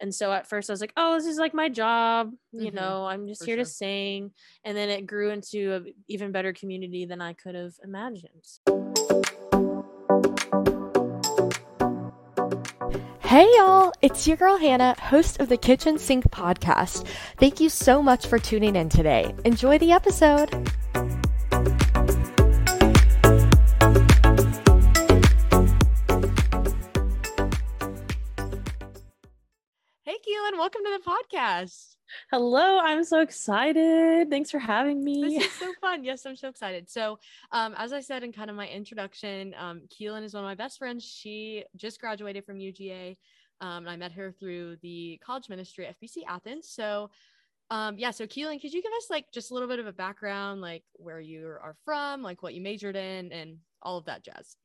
And so at first I was like, oh, this is like my job. You Mhm, know, I'm just for here sure. to sing. And then it grew into an even better community than I could have imagined. Hey y'all, it's your girl Hannah, host of the Kitchen Sink podcast. Thank you so much for tuning in today. Enjoy the episode. Welcome to the podcast. Hello, I'm so excited. Thanks for having me. This is so fun. Yes, I'm so excited. So, um, as I said in kind of my introduction, um, Keelin is one of my best friends. She just graduated from UGA. Um, and I met her through the college ministry at FBC Athens. So, um, yeah. So, Keelin, could you give us like just a little bit of a background, like where you are from, like what you majored in, and all of that jazz?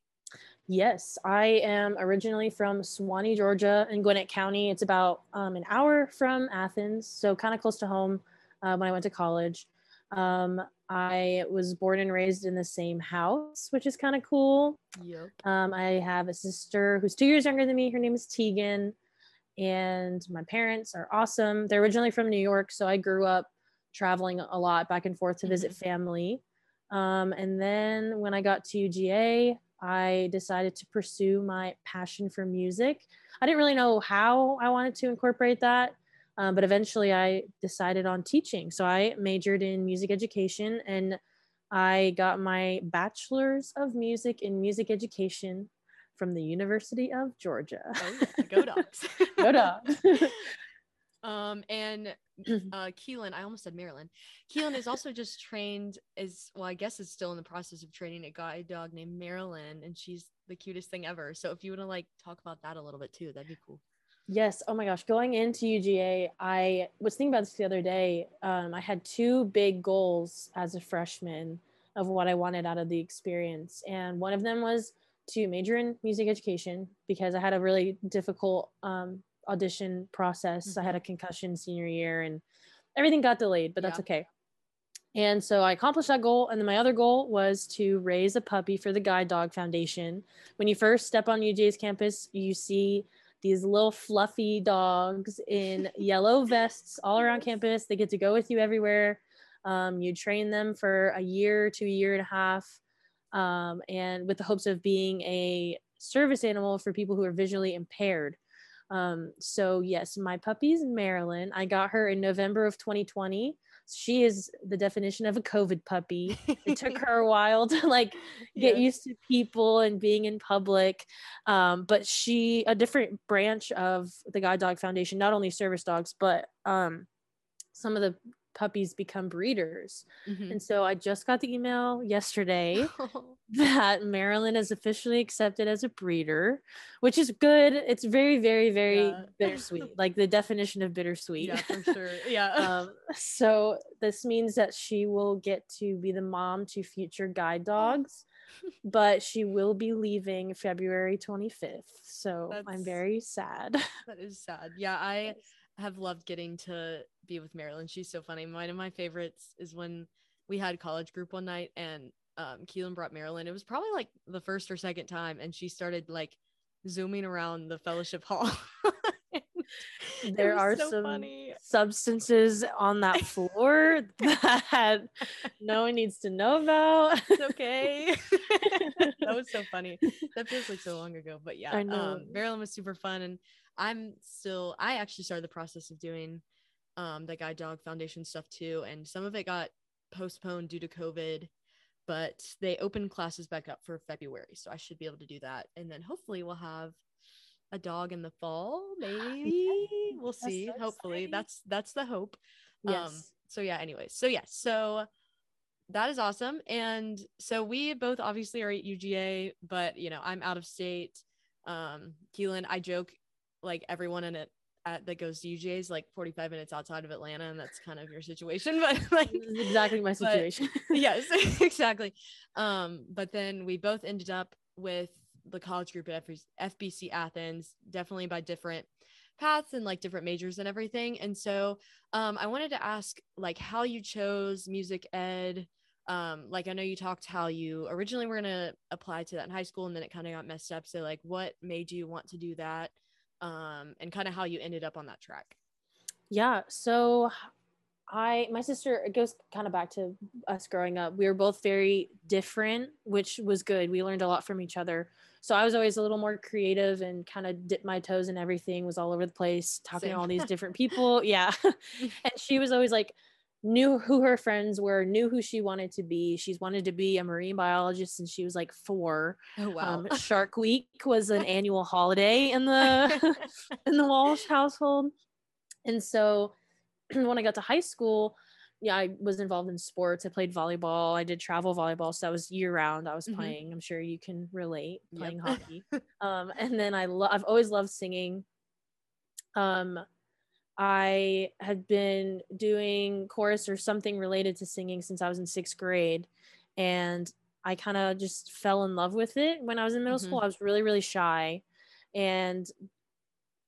Yes, I am originally from Suwanee, Georgia, in Gwinnett County. It's about um, an hour from Athens, so kind of close to home uh, when I went to college. Um, I was born and raised in the same house, which is kind of cool. Yep. Um, I have a sister who's two years younger than me. Her name is Tegan, and my parents are awesome. They're originally from New York, so I grew up traveling a lot back and forth to visit family. Um, and then when I got to UGA, I decided to pursue my passion for music. I didn't really know how I wanted to incorporate that, um, but eventually I decided on teaching. So I majored in music education and I got my bachelor's of music in music education from the University of Georgia. Oh, yeah. Go dogs. Go dogs. Um, and uh, Keelin, I almost said Marilyn. Keelin is also just trained as well, I guess is still in the process of training a guide dog named Marilyn, and she's the cutest thing ever. So if you want to like talk about that a little bit too, that'd be cool. Yes. Oh my gosh. Going into UGA, I was thinking about this the other day. Um, I had two big goals as a freshman of what I wanted out of the experience. And one of them was to major in music education because I had a really difficult um, audition process. I had a concussion senior year and everything got delayed, but that's Yeah. okay. And so I accomplished that goal. And then my other goal was to raise a puppy for the Guide Dog Foundation. When you first step on UGA's campus, you see these little fluffy dogs in yellow vests all around campus. They get to go with you everywhere. Um, you train them for a year to a year and a half, um, and with the hopes of being a service animal for people who are visually impaired. Um, so yes, my puppy's Marilyn. I got her in November of 2020. She is the definition of a COVID puppy. It took her a while to like get Yes. used to people and being in public. Um, but she, a different branch of the Guide Dog Foundation, not only service dogs, but um, some of the puppies become breeders. Mhm. And so I just got the email yesterday that Marilyn is officially accepted as a breeder, which is good. It's very, very, very Yeah. bittersweet, like the definition of bittersweet. yeah, for sure. Yeah. um, so this means that she will get to be the mom to future guide dogs, but she will be leaving February 25th. So I'm very sad. That is sad. Yeah, I have loved getting to be with Marilyn. She's so funny. One of my favorites is when we had college group one night and um Keelin brought Marilyn. It was probably like the first or second time, and she started like zooming around the fellowship hall. There are so some funny. substances on that floor that no one needs to know about. It's okay. that was so funny. That feels like so long ago, but yeah, I know. Um, Marilyn was super fun, and I'm still. I actually started the process of doing um, the Guide Dog Foundation stuff too, and some of it got postponed due to COVID, but they opened classes back up for February, so I should be able to do that, and then hopefully we'll have a dog in the fall. Maybe we'll see. so hopefully, exciting. that's that's the hope. Yes. Um, so yeah, anyways. So yeah, so that is awesome. And so we both obviously are at UGA, but you know, I'm out of state. Um, Keelin, I joke like everyone in it at, that goes to UGA is like 45 minutes outside of Atlanta, and that's kind of your situation. But like This is exactly my but- situation. yes, exactly. Um, but then we both ended up with the college group at FBC FBC Athens, definitely by different paths and like different majors and everything. And so um, I wanted to ask like how you chose music ed. Um, like I know you talked how you originally were gonna apply to that in high school and then it kind of got messed up. So like what made you want to do that? Um, and kind of how you ended up on that track. Yeah. So I, my sister, it goes kind of back to us growing up. We were both very different, which was good. We learned a lot from each other. So I was always a little more creative and kind of dipped my toes in everything, was all over the place, talking Same. to all these different people. Yeah. and she was always like, knew who her friends were, knew who she wanted to be. She's wanted to be a marine biologist since she was like four. Oh wow. Um, Shark Week was an annual holiday in the in the Walsh household, and so when I got to high school, yeah, I was involved in sports. I played volleyball. I did travel volleyball, so that was year round. I was Mhm. playing. I'm sure you can relate Yep. playing hockey. Um, and then I love. I've always loved singing. Um, I had been doing chorus or something related to singing since I was in sixth grade, and I kind of just fell in love with it when I was in middle Mhm. school. I was really really shy, and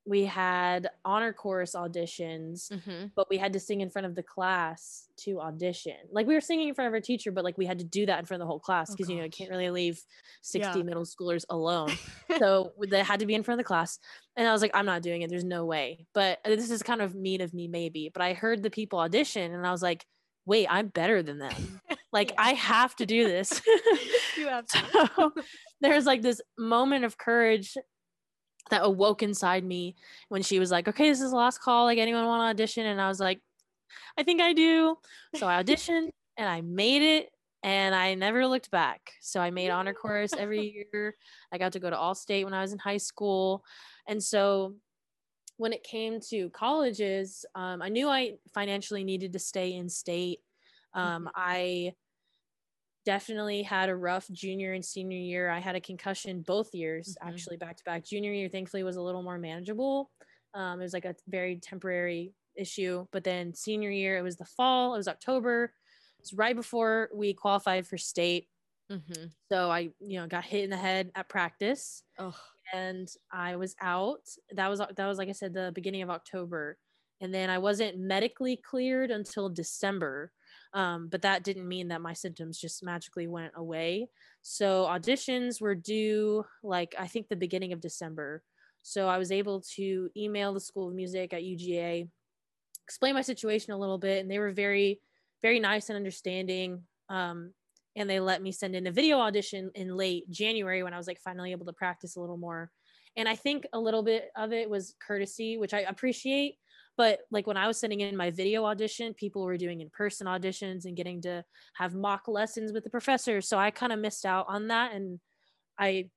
we had honor chorus auditions Mhm. but we had to sing in front of the class to audition. Like we were singing in front of our teacher, but like we had to do that in front of the whole class Oh, because you know you can't really leave 60 Yeah. middle schoolers alone. so they had to be in front of the class. And I was like, I'm not doing it. There's no way. But uh, this is kind of mean of me, maybe. But I heard the people audition and I was like, wait, I'm better than them. Like Yeah. I have to do this. you have to. so there's like this moment of courage that awoke inside me when she was like, okay, this is the last call. Like, anyone want to audition? And I was like, I think I do. So I auditioned and I made it and I never looked back. So I made honor chorus every year. I got to go to All State when I was in high school. And so when it came to colleges, um, I knew I financially needed to stay in state. Um, Mhm. I definitely had a rough junior and senior year. I had a concussion both years, Mhm. actually back to back. Junior year, thankfully, was a little more manageable. Um, it was like a very temporary issue. But then senior year, it was the fall, it was October. It was right before we qualified for state. Mhm. So I, you know, got hit in the head at practice Oh, and I was out. That was that was like I said the beginning of October, and then I wasn't medically cleared until December. Um, but that didn't mean that my symptoms just magically went away. So auditions were due like I think the beginning of December. So I was able to email the School of Music at UGA, explain my situation a little bit, and they were very, very nice and understanding. Um, and they let me send in a video audition in late January when I was like finally able to practice a little more. And I think a little bit of it was courtesy, which I appreciate. But like when I was sending in my video audition, people were doing in person auditions and getting to have mock lessons with the professor. So I kind of missed out on that. And I,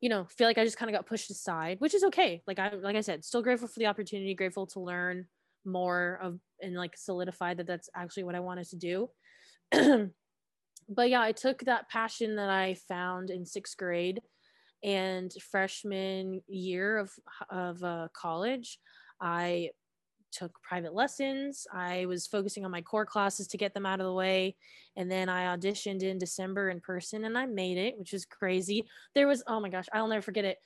you know, feel like I just kind of got pushed aside, which is okay. Like I, like I said, still grateful for the opportunity, grateful to learn more of and like solidify that that's actually what I wanted to do. but yeah, I took that passion that I found in sixth grade and freshman year of of uh, college. I took private lessons. I was focusing on my core classes to get them out of the way, and then I auditioned in December in person, and I made it, which was crazy. There was oh my gosh, I'll never forget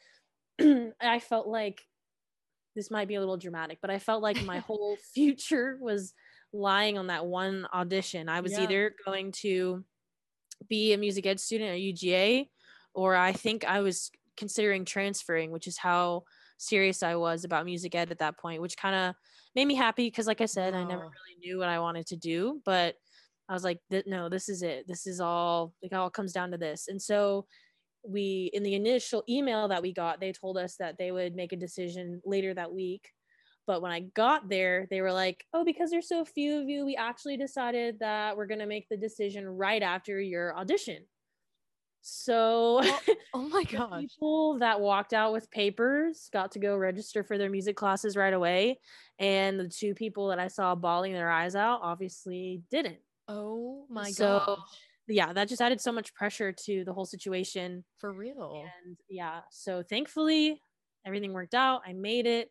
it. I felt like this might be a little dramatic, but I felt like my whole future was lying on that one audition. I was Yeah. either going to be a music ed student at UGA, or I think I was considering transferring, which is how serious I was about music ed at that point, which kind of made me happy because, like I said, I never really knew what I wanted to do, but I was like, "Th- no, this is it. This is all, like, it all comes down to this. And so, we, in the initial email that we got, they told us that they would make a decision later that week. But when I got there, they were like, oh, because there's so few of you, we actually decided that we're going to make the decision right after your audition. So oh my god, people that walked out with papers got to go register for their music classes right away. And the two people that I saw bawling their eyes out obviously didn't. Oh my god. So, gosh. Yeah, that just added so much pressure to the whole situation. For real. And yeah, so thankfully everything worked out. I made it.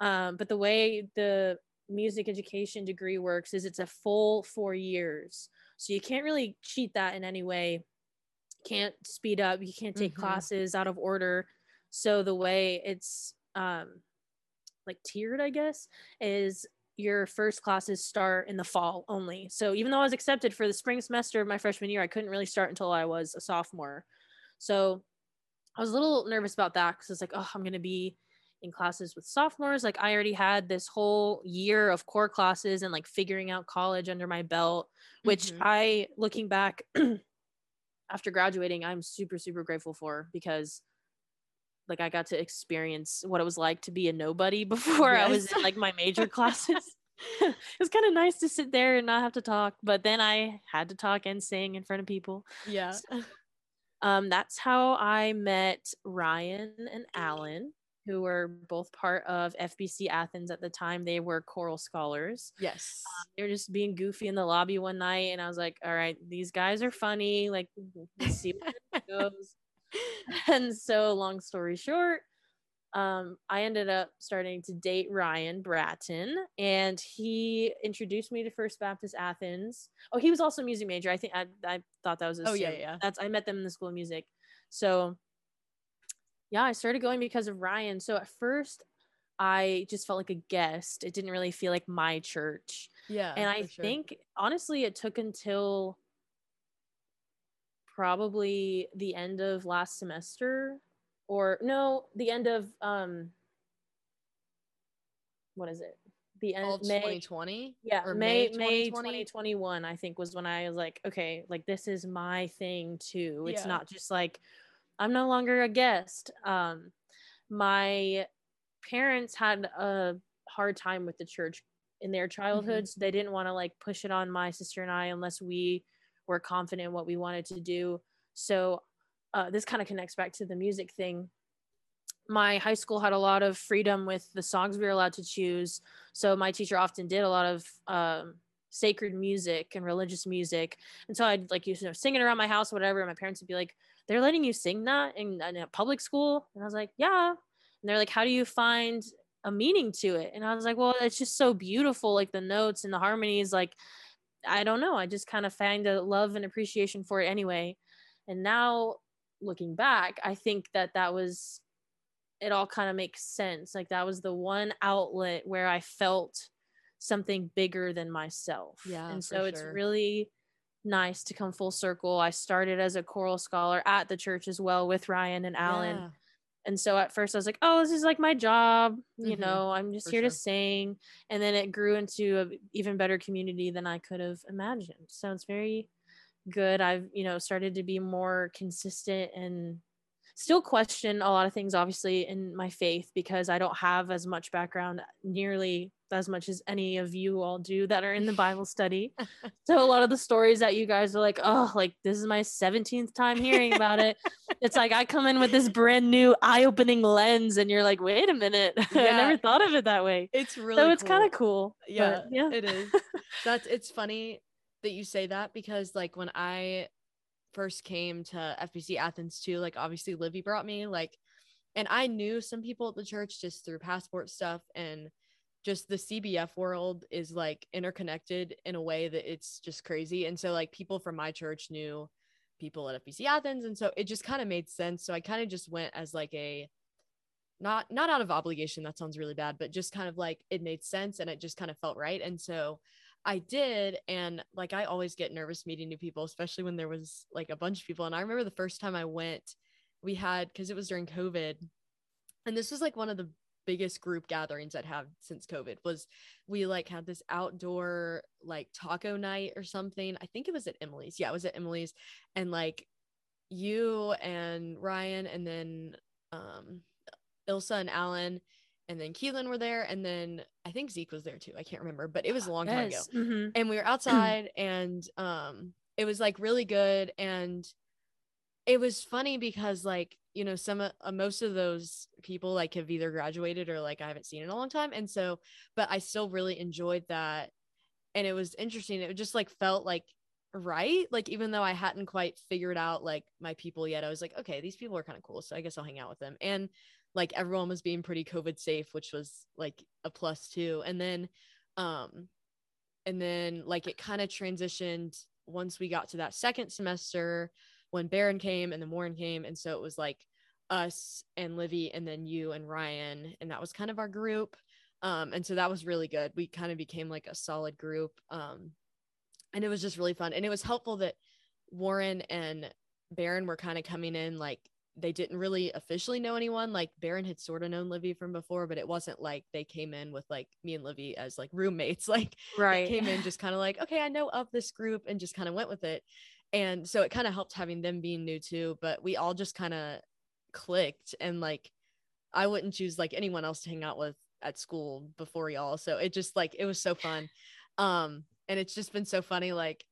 Um, but the way the music education degree works is it's a full four years. So you can't really cheat that in any way. Can't speed up. You can't take Mhm. classes out of order. So the way it's um, like tiered, I guess, is your first classes start in the fall only. So even though I was accepted for the spring semester of my freshman year, I couldn't really start until I was a sophomore. So I was a little nervous about that because it's like, oh, I'm gonna be in classes with sophomores. Like I already had this whole year of core classes and like figuring out college under my belt, which Mhm. I looking back after graduating, I'm super, super grateful for because like I got to experience what it was like to be a nobody before I was in like my major classes. it was kind of nice to sit there and not have to talk, but then I had to talk and sing in front of people. Yeah. So- Um, that's how I met Ryan and Alan, who were both part of FBC Athens at the time. They were choral scholars. Yes. They were just being goofy in the lobby one night, and I was like, "All right, these guys are funny. Like, see where it goes." and so, long story short, um, I ended up starting to date Ryan Bratton, and he introduced me to First Baptist Athens. Oh, he was also a music major. I think I, I thought that was. Oh, yeah, yeah. That's I met them in the school of music. So, yeah, I started going because of Ryan. So at first, I just felt like a guest. It didn't really feel like my church, yeah. and I sure. think honestly, it took until probably the end of last semester or no the end of um what is it the end of may 2020. yeah or may May may 2020? 2021 i think was when i was like okay like this is my thing too it's Yeah. not just like i'm no longer a guest. Um my parents had a hard time with the church in their childhoods they didn't want to like push it on my sister and i unless we were confident in what we wanted to do. So uh, this kind of connects back to the music thing. My high school had a lot of freedom with the songs we were allowed to choose so my teacher often did a lot of um, sacred music and religious music. And so i'd like you know sing it around my house whatever and my parents would be like they're letting you sing that in, in a public school? And i was like yeah. And they're like how do you find a meaning to it? And i was like well it's just so beautiful like the notes and the harmonies like i don't know. I just kind of find a love and appreciation for it anyway. And now looking back i think that that was it all kind of makes sense. Like that was the one outlet where i felt something bigger than myself. Yeah, and so it's sure. really nice to come full circle i started as a choral scholar at the church as well with ryan and alan Yeah. and so at first I was like, oh, this is like my job. You Mhm, know, I'm just for here to sing. And then it grew into an even better community than I could have imagined. So it's very good. I've, you know, started to be more consistent and still question a lot of things, obviously, in my faith because I don't have as much background, nearly as much as any of you all do that are in the Bible study. So a lot of the stories that you guys are like, oh, like this is my 17th time hearing about it. it's like I come in with this brand new eye-opening lens, and you're like, wait a minute, I never thought of it that way. It's really so it's kind of cool. cool. Yeah, yeah. it is. That's it's funny that you say that because like when I first came to FBC Athens too, like obviously Livy brought me like and I knew some people at the church just through passport stuff and just the CBF world is like interconnected in a way that it's just crazy. And so like people from my church knew people at FBC Athens and so it just kind of made sense. So I kind of just went as like a not not out of obligation that sounds really bad but just kind of like it made sense and it just kind of felt right and so i did and like i always get nervous meeting new people especially when there was like a bunch of people and i remember the first time i went we had because it was during covid and this was like one of the biggest group gatherings i'd had since covid was we like had this outdoor like taco night or something i think it was at emily's yeah it was at emily's and like you and ryan and then um Ilsa and Alan and then Keelin were there and then I think Zeke was there too. I can't remember, but it was a long time ago. Yes. mhm. And we were outside and um it was like really good and it was funny because like you know some of uh, most of those people like have either graduated or like I haven't seen in a long time. And so but I still really enjoyed that. And it was interesting. It just like felt like right? Like even though I hadn't quite figured out like my people yet I was like okay these people are kind of cool so I guess I'll hang out with them. And like everyone was being pretty covid safe which was like a plus too. And then um and then like it kind of transitioned once we got to that second semester when Baron came and then Warren came and so it was like us and Livy and then you and Ryan and that was kind of our group um and so that was really good we kind of became like a solid group um and it was just really fun and it was helpful that Warren and Baron were kind of coming in like they didn't really officially know anyone. Like Baron had sort of known Livy from before, but it wasn't like they came in with like me and Livy as like roommates. Like right came in just kind of like, okay, I know of this group and just kind of went with it. And so it kind of helped having them being new too, but we all just kind of clicked and like I wouldn't choose like anyone else to hang out with at school before y'all. So it just like it was so fun. Um and it's just been so funny like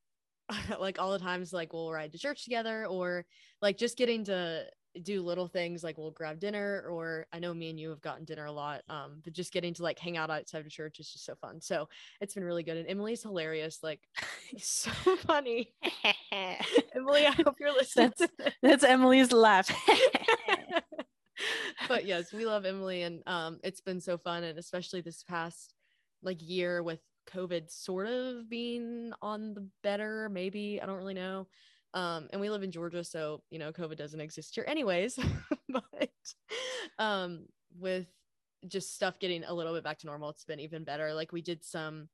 like all the times like we'll ride to church together or like just getting to do little things like we'll grab dinner or I know me and you have gotten dinner a lot um but just getting to like hang out outside of church is just so fun. So it's been really good and Emily's hilarious like so funny. Emily I hope you're listening that's, that's Emily's laugh. But yes we love Emily and um it's been so fun and especially this past like year with COVID sort of being on the better maybe I don't really know um, and we live in Georgia, so you know, COVID doesn't exist here anyways. but um, with just stuff getting a little bit back to normal, it's been even better. Like we did some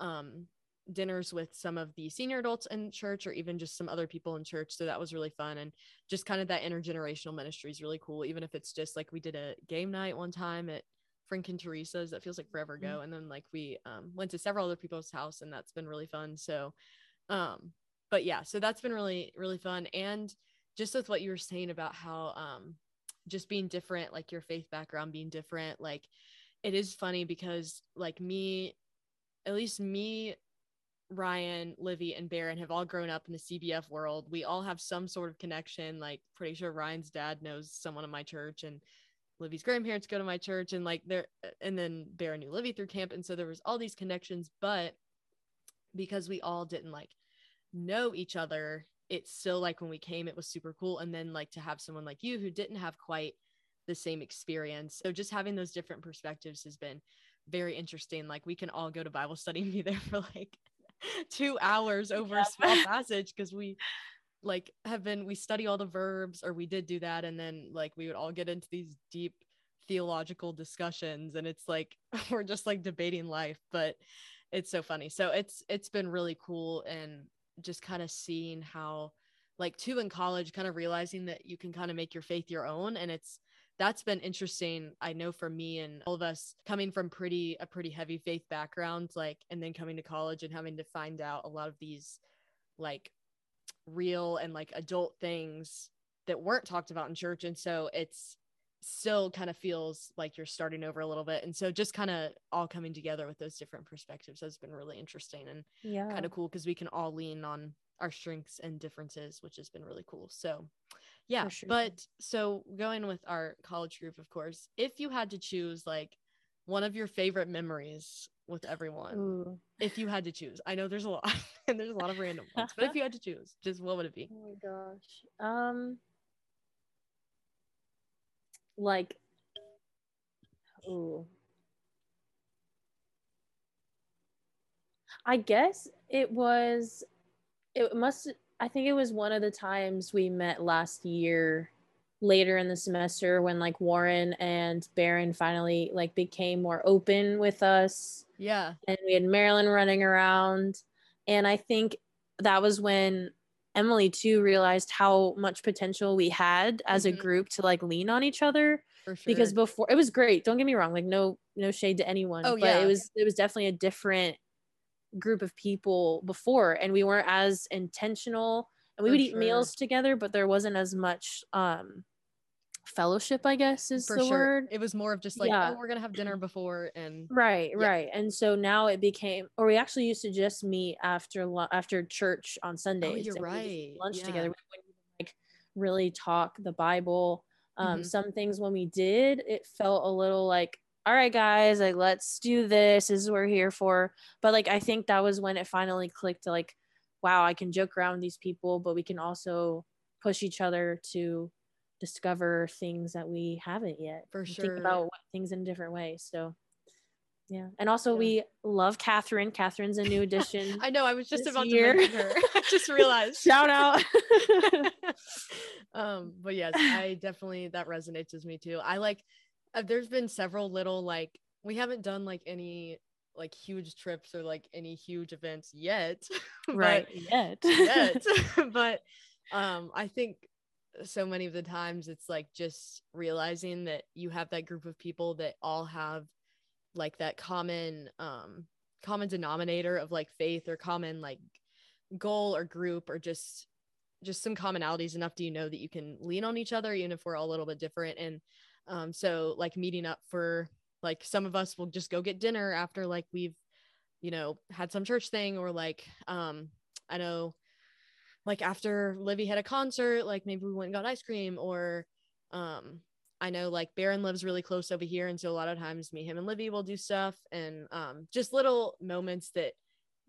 um dinners with some of the senior adults in church or even just some other people in church so that was really fun and just kind of that intergenerational ministry is really cool even if it's just like we did a game night one time at frank and teresa's that feels like forever ago mm-hmm. and then like we um, went to several other people's house and that's been really fun so um but yeah, so that's been really, really fun. And just with what you were saying about how um just being different, like your faith background being different, like it is funny because like me, at least me, Ryan, Livy, and Baron have all grown up in the CBF world. We all have some sort of connection. Like, pretty sure Ryan's dad knows someone in my church, and Livy's grandparents go to my church, and like there, and then Baron knew Livy through camp, and so there was all these connections. But because we all didn't like know each other it's still like when we came it was super cool. And then like to have someone like you who didn't have quite the same experience. So just having those different perspectives has been very interesting. Like we can all go to bible study and be there for like two hours over yeah. a small passage because we like have been we study all the verbs or we did do that. And then like we would all get into these deep theological discussions and it's like we're just like debating life but it's so funny. So it's it's been really cool and just kind of seeing how like two in college kind of realizing that you can kind of make your faith your own and it's that's been interesting i know for me and all of us coming from pretty a pretty heavy faith background like and then coming to college and having to find out a lot of these like real and like adult things that weren't talked about in church and so it's still kind of feels like you're starting over a little bit and so just kind of all coming together with those different perspectives has been really interesting and yeah kind of cool because we can all lean on our strengths and differences which has been really cool so yeah sure. but so going with our college group of course if you had to choose like one of your favorite memories with everyone Ooh. if you had to choose i know there's a lot and there's a lot of random ones but if you had to choose just what would it be oh my gosh um like ooh I guess it was it must I think it was one of the times we met last year later in the semester when like Warren and Baron finally like became more open with us. Yeah. And we had Marilyn running around and I think that was when Emily too realized how much potential we had as mm-hmm. a group to like lean on each other. Sure. Because before it was great. Don't get me wrong. Like no no shade to anyone. Oh, but yeah. it was it was definitely a different group of people before and we weren't as intentional and we For would eat sure. meals together, but there wasn't as much um fellowship i guess is For the sure. word it was more of just like yeah. oh we're gonna have dinner before and right yeah. right and so now it became or we actually used to just meet after after church on sundays oh, you're right lunch yeah. together we like really talk the bible um mm-hmm. some things when we did it felt a little like all right guys like let's do this, this is what we're here for but like i think that was when it finally clicked to like wow i can joke around with these people but we can also push each other to discover things that we haven't yet. For sure. Think about things in different ways. So yeah. And also yeah. we love Catherine. Catherine's a new addition. I know. I was just about year. to mention her. I just realized. Shout out. um, but yes, I definitely that resonates with me too. I like uh, there's been several little like we haven't done like any like huge trips or like any huge events yet. right. yet. yet. but um I think so many of the times it's like just realizing that you have that group of people that all have like that common um common denominator of like faith or common like goal or group or just just some commonalities enough do you know that you can lean on each other even if we're all a little bit different. And um so like meeting up for like some of us will just go get dinner after like we've you know had some church thing or like um i know like after livy had a concert like maybe we went and got ice cream or um I know like Barron lives really close over here. And so a lot of times me, him, and Livy will do stuff and um, just little moments that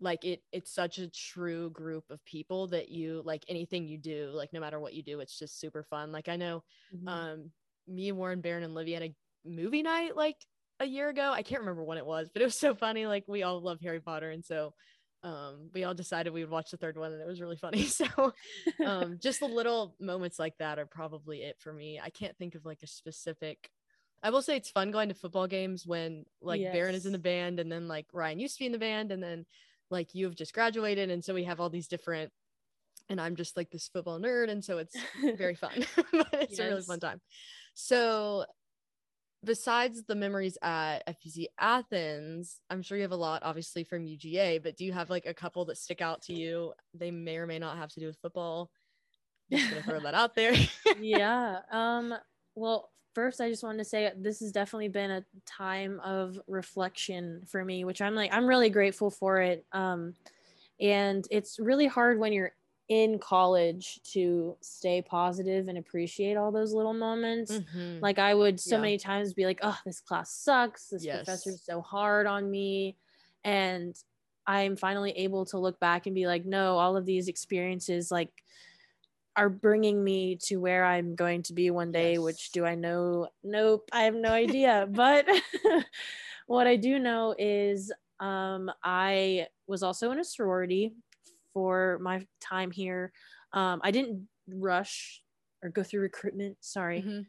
like it it's such a true group of people that you like anything you do, like no matter what you do, it's just super fun. Like I know mm-hmm. um me, Warren, Barron, and Livy had a movie night like a year ago. I can't remember when it was, but it was so funny. Like we all love Harry Potter. And so um we all decided we would watch the third one and it was really funny so um just the little moments like that are probably it for me i can't think of like a specific i will say it's fun going to football games when like yes. Barron is in the band and then like ryan used to be in the band and then like you have just graduated and so we have all these different and i'm just like this football nerd and so it's very fun but it's yes. a really fun time so besides the memories at FBC Athens, I'm sure you have a lot obviously from UGA, but do you have like a couple that stick out to you? They may or may not have to do with football. Just gonna throw that out there. yeah. Um, well, first I just wanted to say this has definitely been a time of reflection for me, which I'm like, I'm really grateful for it. Um, and it's really hard when you're in college to stay positive and appreciate all those little moments. Mm-hmm. Like I would so yeah. many times be like, "Oh, this class sucks. This yes. professor's so hard on me." And I'm finally able to look back and be like, "No, all of these experiences like are bringing me to where I'm going to be one day, yes. which do I know? Nope, I have no idea. but what I do know is um, I was also in a sorority for my time here. Um, I didn't rush or go through recruitment. Sorry. Mm-hmm.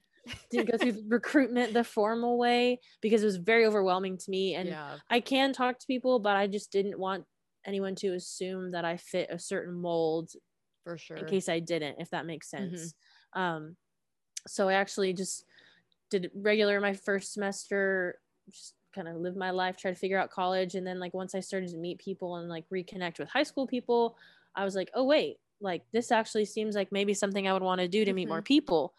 didn't go through recruitment the formal way because it was very overwhelming to me. And yeah. I can talk to people, but I just didn't want anyone to assume that I fit a certain mold for sure in case I didn't, if that makes mm-hmm. sense. Mm-hmm. Um, so I actually just did regular my first semester, just kind of live my life, try to figure out college. And then like once I started to meet people and like reconnect with high school people, I was like, oh wait, like this actually seems like maybe something I would want to do to mm-hmm. meet more people.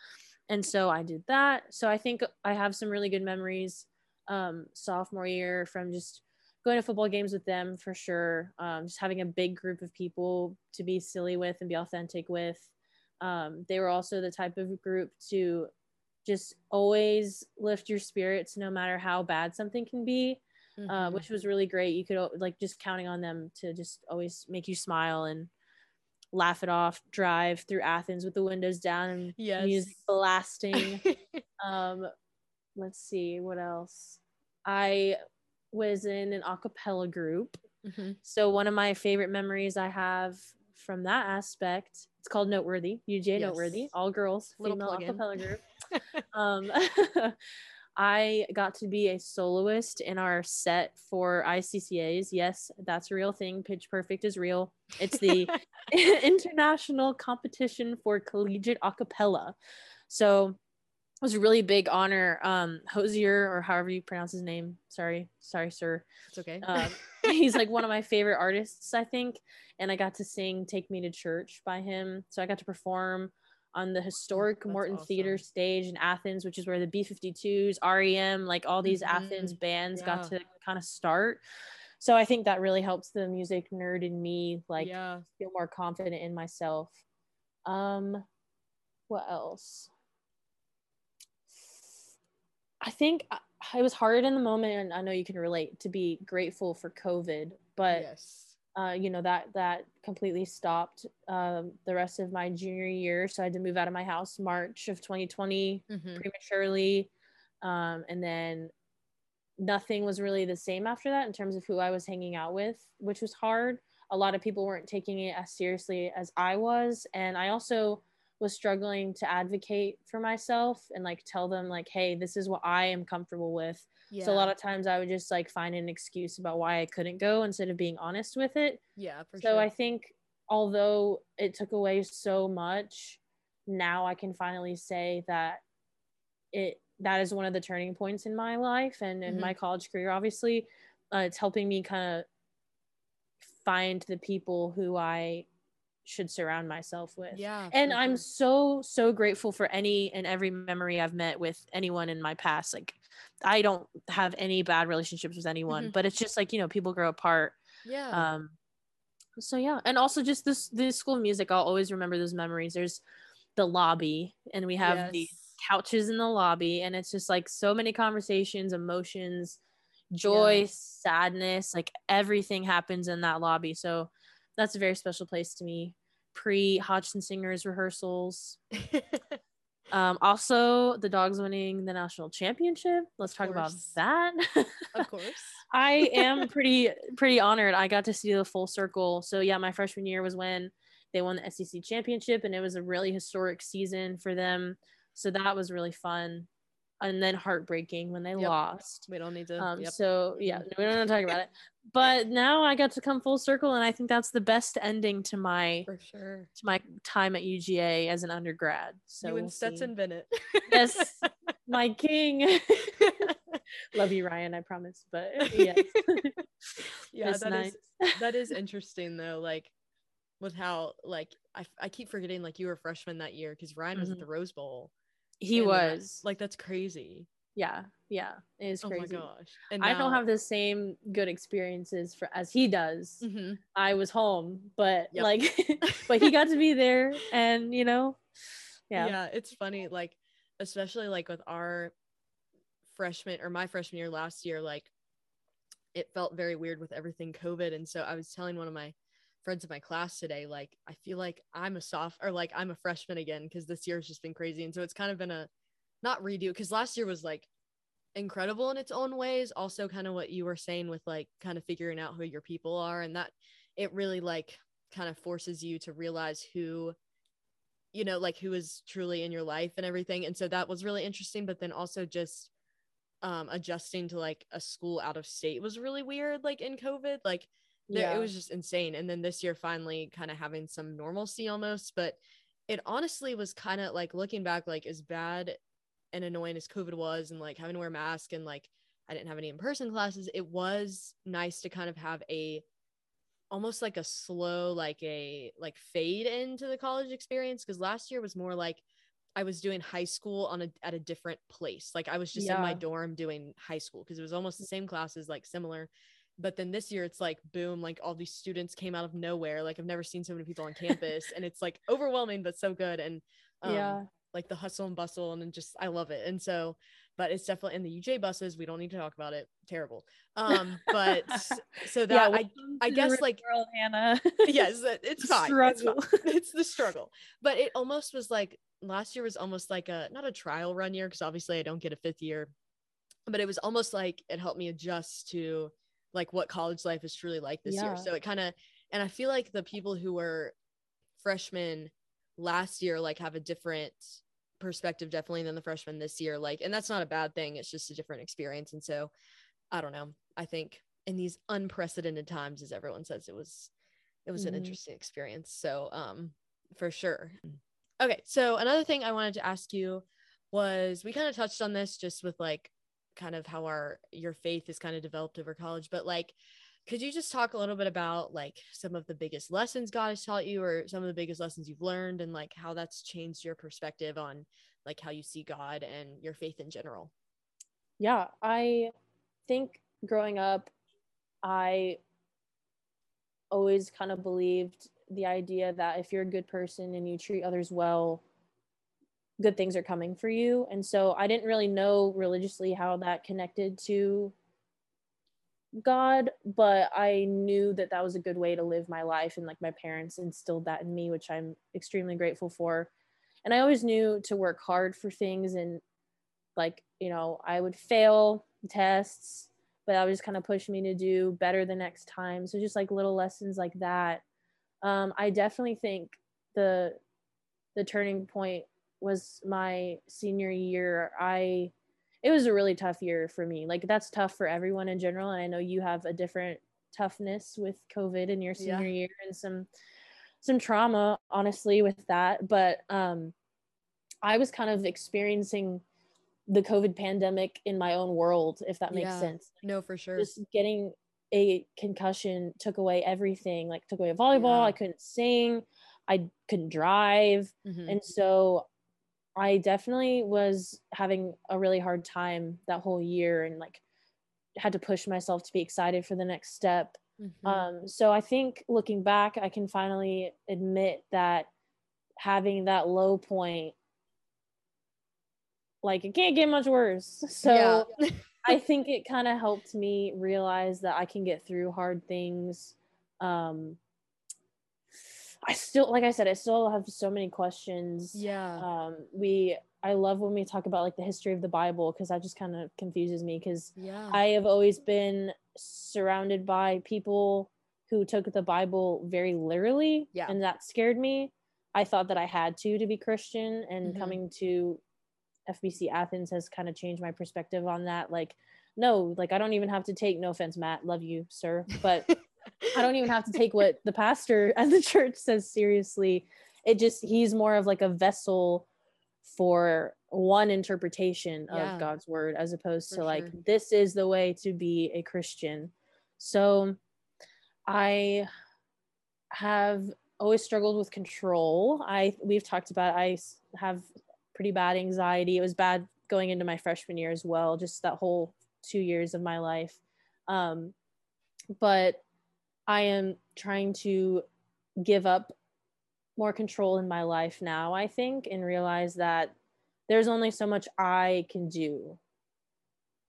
And so I did that. So I think I have some really good memories um, sophomore year from just going to football games with them for sure. Um, just having a big group of people to be silly with and be authentic with. Um, they were also the type of group to just always lift your spirits no matter how bad something can be uh, mm-hmm. uh, which was really great you could like just counting on them to just always make you smile and laugh it off drive through athens with the windows down and yes. music blasting um let's see what else i was in an a cappella group mm-hmm. so one of my favorite memories i have from that aspect it's called noteworthy UGA yes. noteworthy all girls Little female a cappella group um, I got to be a soloist in our set for ICCAs. Yes, that's a real thing. Pitch Perfect is real. It's the international competition for collegiate a cappella. So it was a really big honor. Um, Hozier, or however you pronounce his name. Sorry, sorry, sir. It's okay. Um, he's like one of my favorite artists, I think. And I got to sing "Take Me to Church" by him. So I got to perform on the historic That's Morton awesome. Theater stage in Athens, which is where the B 52s, REM, like all these mm-hmm. Athens bands yeah. got to kind of start. So I think that really helps the music nerd in me like yeah. feel more confident in myself. Um what else? I think it was hard in the moment and I know you can relate to be grateful for COVID, but yes uh, you know that that completely stopped um, the rest of my junior year. So i had to move out of my house march of 2020 mm-hmm. prematurely. Um, and then nothing was really the same after that in terms of who i was hanging out with which was hard. A lot of people weren't taking it as seriously as i was. And i also was struggling to advocate for myself and like tell them like hey this is what i am comfortable with yeah. so a lot of times i would just like find an excuse about why i couldn't go instead of being honest with it yeah so sure. So I think although it took away so much now I can finally say that it that is one of the turning points in my life and in Mhm. my college career. Obviously, uh, it's helping me kind of find the people who I should surround myself with. Yeah. And I'm sure. so so grateful for any and every memory I've met with anyone in my past. Like I don't have any bad relationships with anyone, Mhm. but it's just like, you know, people grow apart. yeah. Um so yeah, and also just this this school of music, I'll always remember those memories. There's the lobby and we have the Yes. couches in the lobby and it's just like so many conversations, emotions, joy, Yeah. sadness, like everything happens in that lobby. So that's a very special place to me. Pre Hodgson Singers rehearsals. Um, also, the dogs winning the national championship. Let's talk about that. of course. I am pretty pretty honored. I got to see the full circle. So yeah, my freshman year was when they won the SEC championship, and it was a really historic season for them. So that was really fun, and then heartbreaking when they Yep. lost. We don't need to. Um, yep. So yeah, Mhm. we don't want to talk about it. But now I got to come full circle, and I think that's the best ending to my For sure. to my time at UGA as an undergrad. So you we'll and see. Stetson Bennett. Yes, my king. Love you, Ryan. I promise. But yes, yeah, that is nice. that is interesting though. Like with how like I, I keep forgetting like you were a freshman that year because Ryan was at Mhm. the Rose Bowl. He and was like that's crazy. yeah, yeah. It is crazy. Oh my gosh. And I don't have the same good experiences for as he does. Mhm. I was home, but Yep. like, but he got to be there, and you know, yeah. yeah, it's funny like especially like with our freshman or my freshman year last year like it felt very weird with everything covid and so i was telling one of my friends in my class today like i feel like i'm a soft or like i'm a freshman again because this year has just been crazy. And so it's kind of been a not redo because last year was like incredible in its own ways. Also kind of what you were saying with like kind of figuring out who your people are and that it really like kind of forces you to realize who you know like who is truly in your life and everything. And so that was really interesting but then also just um adjusting to like a school out of state was really weird like in covid. Like yeah. it was just insane and then this year finally kind of having some normalcy almost but it honestly was kind of like looking back like as bad and annoying as covid was and like having to wear a mask and like i didn't have any in-person classes it was nice to kind of have a almost like a slow like a like fade into the college experience because last year was more like I was doing high school on a at a different place. Like I was just in my dorm doing high school because it was almost the same classes, like similar. But then this year it's like boom, like all these students came out of nowhere. Like I've never seen so many people on campus, and it's like overwhelming but so good. And um, yeah, like the hustle and bustle, and just I love it. And so, but it's definitely in the UGA buses. We don't need to talk about it. Terrible. Um, but so that yeah. I I guess, like- world, Hannah. yes, it's fine. It's, fine. Struggle. it's the struggle. But it almost was like last year was almost like a not a trial run year because obviously I don't get a fifth year, but it was almost like it helped me adjust to like what college life is truly like this Yeah. year. So it kind of and I feel like the people who were freshmen last year like have a different perspective definitely than the freshmen this year like and that's not a bad thing it's just a different experience and so i don't know i think in these unprecedented times as everyone says it was it was an Mhm. interesting experience so um for sure okay so another thing i wanted to ask you was we kind of touched on this just with like kind of how our your faith is kind of developed over college but like could you just talk a little bit about like some of the biggest lessons god has taught you or some of the biggest lessons you've learned and like how that's changed your perspective on like how you see god and your faith in general? Yeah i think growing up i always kind of believed the idea that if you're a good person and you treat others well good things are coming for you. And so i didn't really know religiously how that connected to god but i knew that that was a good way to live my life and like my parents instilled that in me which i'm extremely grateful for. And i always knew to work hard for things and like you know i would fail tests but that would just kind of push me to do better the next time. So just like little lessons like that. Um, i definitely think the the turning point was my senior year i it was a really tough year for me like that's tough for everyone in general and i know you have a different toughness with covid in your Yeah. senior year and some some trauma honestly with that but um I was kind of experiencing the COVID pandemic in my own world, if that makes Yeah. sense. No, for sure. Just getting a concussion took away everything. Like took away volleyball. Yeah. I couldn't sing. I couldn't drive. Mhm. And so I definitely was having a really hard time that whole year and like had to push myself to be excited for the next step. Mhm. Um, so I think looking back, I can finally admit that having that low point, like it can't get much worse. So Yeah. I think it kind of helped me realize that I can get through hard things. Um, I still, like I said, I still have so many questions. yeah. Um, we, I love when we talk about like the history of the Bible because that just kind of confuses me because yeah. I have always been surrounded by people who took the Bible very literally, Yeah. and that scared me. I thought that I had to to be Christian, and Mhm. coming to FBC Athens has kind of changed my perspective on that. Like, no, like I don't even have to take. No offense, Matt, love you, sir, but I don't even have to take what the pastor at the church says seriously. It just he's more of like a vessel for one interpretation of Yeah. God's word as opposed For to like sure. this is the way to be a Christian. So I have always struggled with control. I we've talked about I have pretty bad anxiety. It was bad going into my freshman year as well, just that whole 2 years of my life. Um but I am trying to give up more control in my life now, I think, and realize that there's only so much I can do.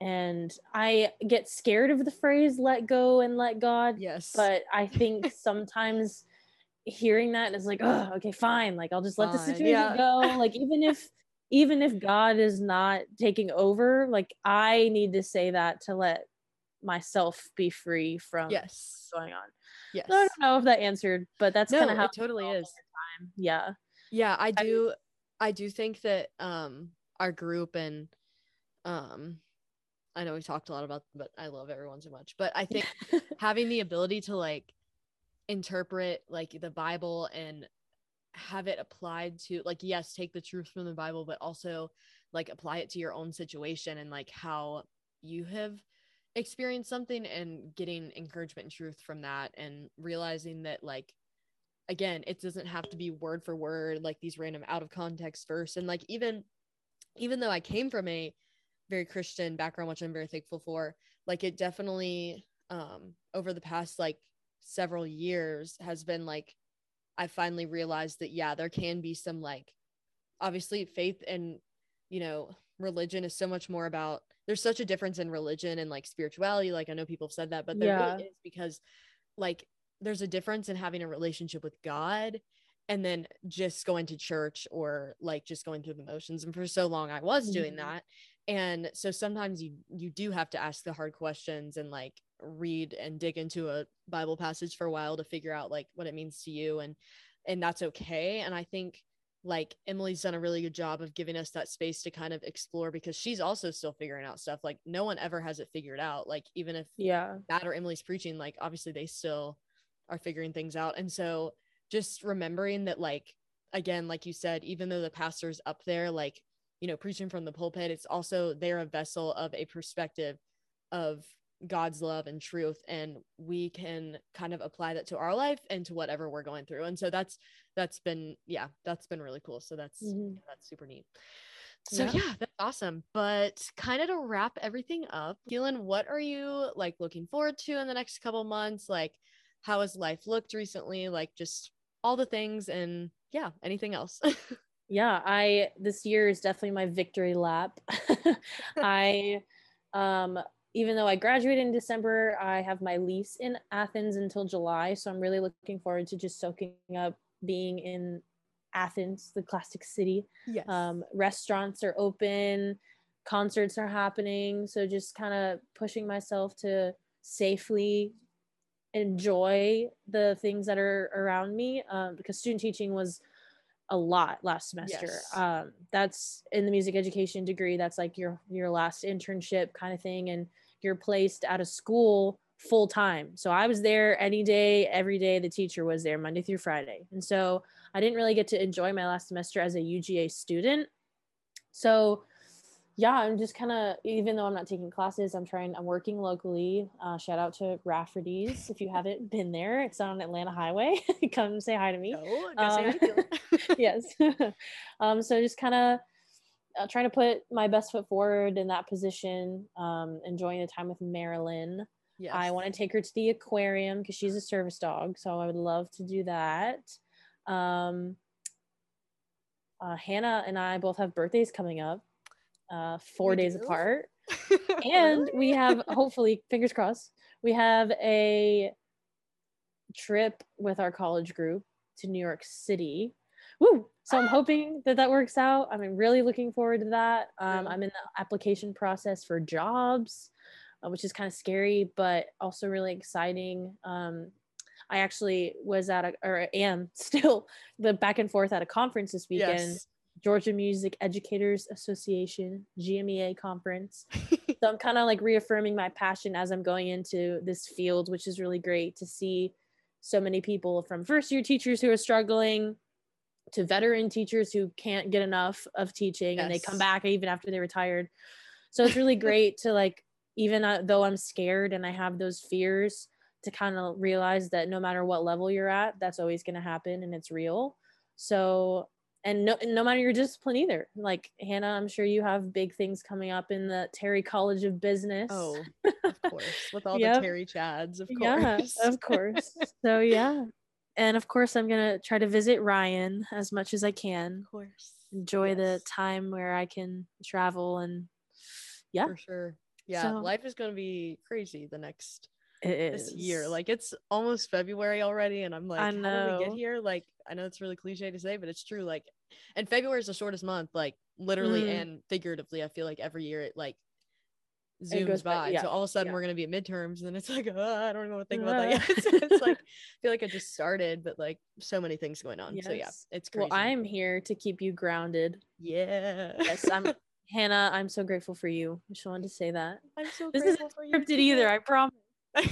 And I get scared of the phrase let go and let God, yes. but I think sometimes hearing that is like, oh, okay, fine. Like I'll just let the situation yeah. go. Like even if even if God is not taking over, like I need to say that to let myself be free from yes. going on. Yes. So I don't know if that answered, but that's no, kind of how it totally is. time. Yeah. Yeah, I I- do I do think that um our group and um I know we talked a lot about but I love everyone so much. But I think having the ability to like interpret like the Bible and have it applied to like yes, take the truth from the Bible, but also like apply it to your own situation and like how you have experienced something and getting encouragement and truth from that and realizing that like again it doesn't have to be word for word like these random out of context verse. And like even even though i came from a very christian background which i'm very thankful for like it definitely um over the past like several years has been like i finally realized that yeah there can be some like obviously faith and you know religion is so much more about there's such a difference in religion and like spirituality like i know people have said that but there Yeah. really is because like there's a difference in having a relationship with god and then just going to church or like just going through the motions and for so long i was doing Mhm. that and so sometimes you you do have to ask the hard questions and like read and dig into a bible passage for a while to figure out like what it means to you and and that's okay and i think like Emily's done a really good job of giving us that space to kind of explore because she's also still figuring out stuff. Like no one ever has it figured out. Like even if Yeah. Matt or Emily's preaching, like obviously they still are figuring things out. And so just remembering that, like, again, like you said, even though the pastor's up there, like, you know, preaching from the pulpit, it's also they're a vessel of a perspective of God's love and truth. And we can kind of apply that to our life and to whatever we're going through. And so that's that's been yeah, that's been really cool. So that's Mhm. that's super neat. So Yeah. yeah, that's awesome. But kind of to wrap everything up, Keelin, what are you like looking forward to in the next couple months? Like, how has life looked recently? Like, just all the things and yeah, anything else? yeah i this year is definitely my victory lap i um even though i graduated in december i have my lease in athens until july so i'm really looking forward to just soaking up being in athens the classic city yes. um restaurants are open concerts are happening so just kind of pushing myself to safely enjoy the things that are around me um, because student teaching was a lot last semester Yes. um, that's in the music education degree that's like your your last internship kind of thing and you're placed at a school full time so i was there any day every day the teacher was there monday through friday and so i didn't really get to enjoy my last semester as a uga student so yeah, I'm just kind of even though I'm not taking classes, I'm trying. I'm working locally. Uh, shout out to Rafferty's if you haven't been there. It's on Atlanta Highway. Come say hi to me. Um, yes. um, so just kind of uh, trying to put my best foot forward in that position. Um, enjoying the time with Marilyn. Yes. I want to take her to the aquarium because she's a service dog. So I would love to do that. Um, uh, Hannah and I both have birthdays coming up, uh, four We days do? apart. And we have, hopefully, fingers crossed, we have a trip with our college group to New York City. Woo! So I'm hoping that that works out. I'm really looking forward to that. Um, I'm in the application process for jobs, uh, which is kind of scary, but also really exciting. Um, I actually was at a, or am still the back and forth at a conference this weekend. yes. Georgia Music Educators Association GMEA conference. so I'm kind of like reaffirming my passion as I'm going into this field, which is really great to see so many people from first year teachers who are struggling to veteran teachers who can't get enough of teaching and they come back even after they retired. So it's really great to like even uh, though I'm scared and I have those fears to kind of realize that no matter what level you're at, that's always going to happen and it's real. So and no no matter your discipline either. Like Hannah, I'm sure you have big things coming up in the Terry College of Business. Oh, of course. With all Yep. the Terry Chads, of course. yeah, of course. so yeah. And of course I'm gonna try to visit Ryan as much as I can. Of course. Enjoy the time where I can travel and yeah, For sure. Yeah. So- life is gonna be crazy the next this is. year. Like it's almost February already, and I'm like, I how did we get here? Like, I know it's really cliche to say, but it's true. Like, and February is the shortest month, like literally Mm. and figuratively. I feel like every year it like zooms goes by- yeah, So all of a sudden yeah. we're gonna be at midterms, and then it's like, oh, I don't know what to think about that yet. so it's like I feel like I just started, but like so many things going on. So yeah, it's crazy. Well, I'm here to keep you grounded. yeah. Yes, I'm Hannah, I'm so grateful for you. I just wanted to say that. I'm so This grateful isn't for you. Scripted either, I promise.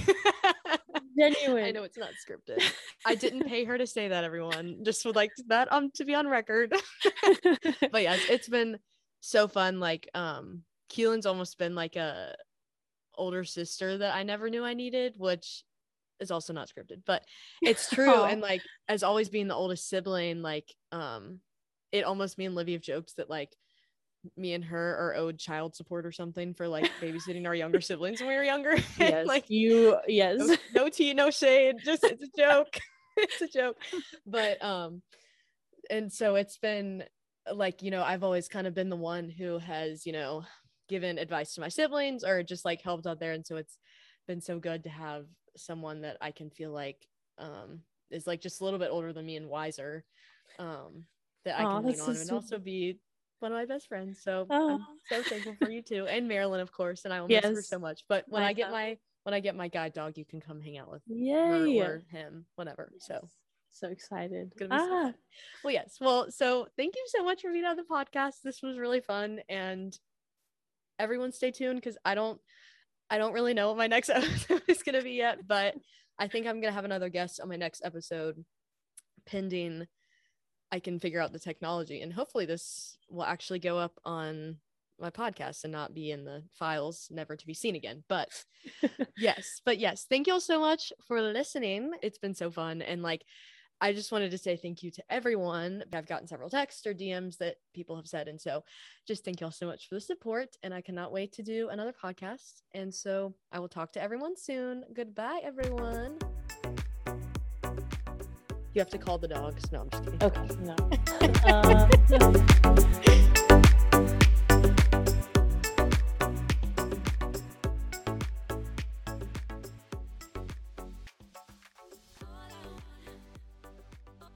Genuine. I know it's not scripted. I didn't pay her to say that, everyone. Just would like that um to be on record. but yes, it's been so fun. Like um Keelin's almost been like a older sister that I never knew I needed, which is also not scripted, but it's true. And like as always being the oldest sibling, like um it almost me and Livy have jokes that like me and her are owed child support or something for like babysitting our younger siblings when we were younger. Yes, like you yes. no, no tea, no shade. Just it's a joke. it's a joke. But um, and so it's been like you know I've always kind of been the one who has you know given advice to my siblings or just like helped out there, and so it's been so good to have someone that I can feel like um is like just a little bit older than me and wiser um that I can lean that's so on and also be one of my best friends. So Aw. I'm so thankful for you too, and Marilyn, of course, and I will miss her so much. But when My I get my when I get my guide dog, you can come hang out with her Yay. or him, whatever. So Yes. so excited. it's gonna be so Ah, fun. Well, yes. Well, so thank you so much for being on the podcast. This was really fun, and everyone stay tuned because I don't I don't really know what my next episode is gonna be yet, but I think I'm gonna have another guest on my next episode, pending I can figure out the technology, and hopefully this will actually go up on my podcast and not be in the files never to be seen again. But yes, but yes, thank you all so much for listening. It's been so fun. And like, I just wanted to say thank you to everyone. I've gotten several texts or DMs that people have said. And so just thank you all so much for the support. And I cannot wait to do another podcast. And so I will talk to everyone soon. Goodbye, everyone. You have to call the dogs. No, I'm just kidding. okay, no. Uh,